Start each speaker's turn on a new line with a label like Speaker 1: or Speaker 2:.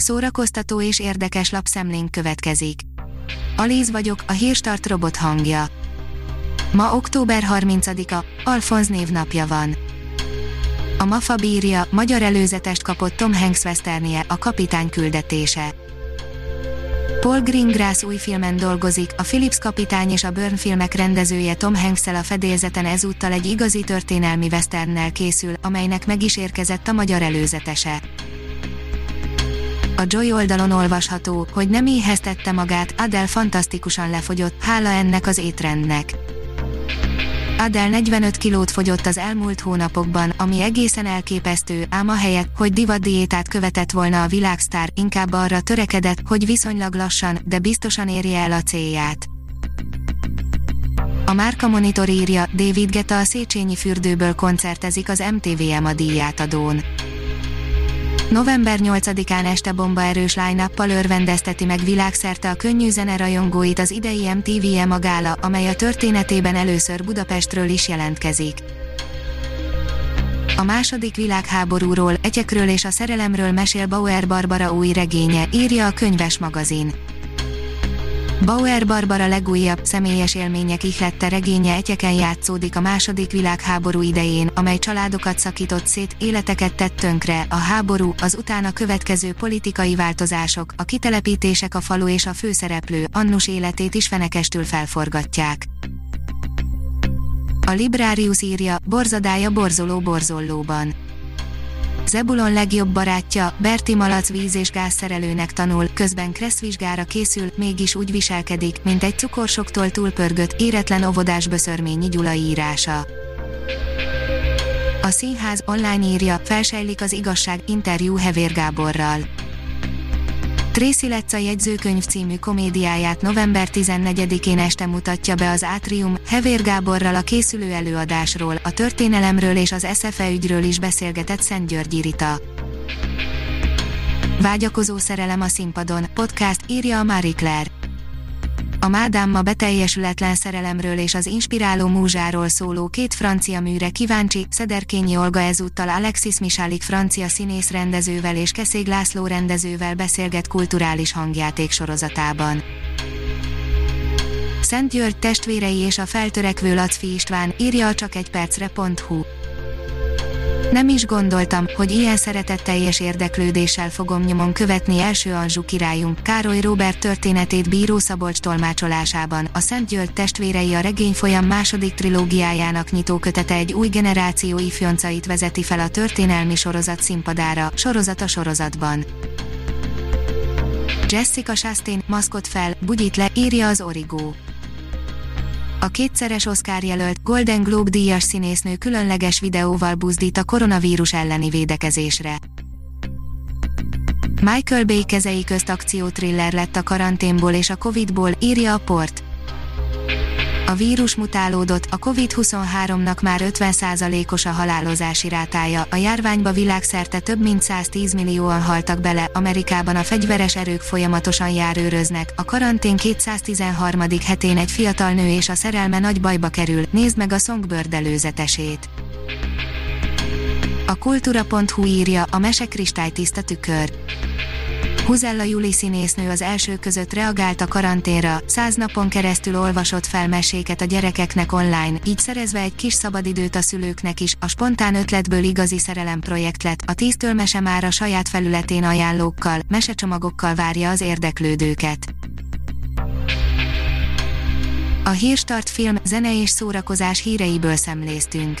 Speaker 1: Szórakoztató és érdekes lapszemlénk következik. Alíz vagyok, a hírstart robot hangja. Ma október 30-a, Alfonz névnapja van. A MAFA bírja, magyar előzetest kapott Tom Hanks westernie, a kapitány küldetése. Paul Greengrass új filmen dolgozik, a Philips kapitány és a Burn filmek rendezője Tom hanks a fedélzeten ezúttal egy igazi történelmi westernnel készül, amelynek meg is érkezett a magyar előzetese. A Joy oldalon olvasható, hogy nem éheztette magát, Adele fantasztikusan lefogyott, hála ennek az étrendnek. Adele 45 kilót fogyott az elmúlt hónapokban, ami egészen elképesztő, ám a helyet, hogy divatdiétát követett volna a világsztár, inkább arra törekedett, hogy viszonylag lassan, de biztosan érje el a célját. A Márka Monitor írja, David Geta a Széchenyi fürdőből koncertezik az MTVM a díjátadón. November 8-án este bombaerős line örvendezteti meg világszerte a könnyű zene rajongóit az idei MTV a gála, amely a történetében először Budapestről is jelentkezik. A második világháborúról, egyekről és a szerelemről mesél Bauer Barbara új regénye, írja a könyves magazin. Bauer Barbara legújabb személyes élmények ihlette regénye egyeken játszódik a második világháború idején, amely családokat szakított szét, életeket tett tönkre, a háború, az utána következő politikai változások, a kitelepítések a falu és a főszereplő, Annus életét is fenekestül felforgatják. A Librarius írja, borzadája borzoló borzolóban Zebulon legjobb barátja, Berti Malac víz- és gázszerelőnek tanul, közben kresszvizsgára készül, mégis úgy viselkedik, mint egy cukorsoktól túlpörgött, éretlen óvodás böszörményi Gyula írása. A színház online írja, felsejlik az igazság, interjú Hevér Gáborral. Tracy Letts a jegyzőkönyv című komédiáját november 14-én este mutatja be az Átrium, Hevér Gáborral a készülő előadásról, a történelemről és az SFE ügyről is beszélgetett Szent Györgyi Rita. Vágyakozó szerelem a színpadon, podcast, írja a Marie Claire. A Mádámma beteljesületlen szerelemről és az inspiráló múzsáról szóló két francia műre kíváncsi, Szederkényi Olga ezúttal Alexis Misálik francia színész rendezővel és Keszég László rendezővel beszélget kulturális hangjáték sorozatában. Szent György testvérei és a feltörekvő Lacfi István, írja a csak egy percre.hu. Nem is gondoltam, hogy ilyen szeretetteljes érdeklődéssel fogom nyomon követni első Anzsú királyunk, Károly Róbert történetét Bíró Szabolcs tolmácsolásában. A Szent György testvérei a folyam második trilógiájának nyitókötete egy új generáció ifjoncait vezeti fel a történelmi sorozat színpadára, sorozat a sorozatban. Jessica Chastain, maszkot fel, bugyit le, írja az Origo. A kétszeres Oscar jelölt Golden Globe díjas színésznő különleges videóval buzdít a koronavírus elleni védekezésre. Michael Bay kezei közt akciótriller lett a karanténból és a Covidból, írja a port. A vírus mutálódott, a COVID-23-nak már 50%-os a halálozási rátája, a járványba világszerte több mint 110 millióan haltak bele, Amerikában a fegyveres erők folyamatosan járőröznek, a karantén 213. hetén egy fiatal nő és a szerelme nagy bajba kerül, nézd meg a Songbird előzetesét. A kultúra.hu írja, a mese tiszta tükör. Huzella Juli színésznő az első között reagált a karanténra, száz napon keresztül olvasott fel meséket a gyerekeknek online, így szerezve egy kis szabadidőt a szülőknek is, a spontán ötletből igazi szerelem projekt lett, a tíztől mese már a saját felületén ajánlókkal, mesecsomagokkal várja az érdeklődőket. A Hírstart film, zene és szórakozás híreiből szemléztünk.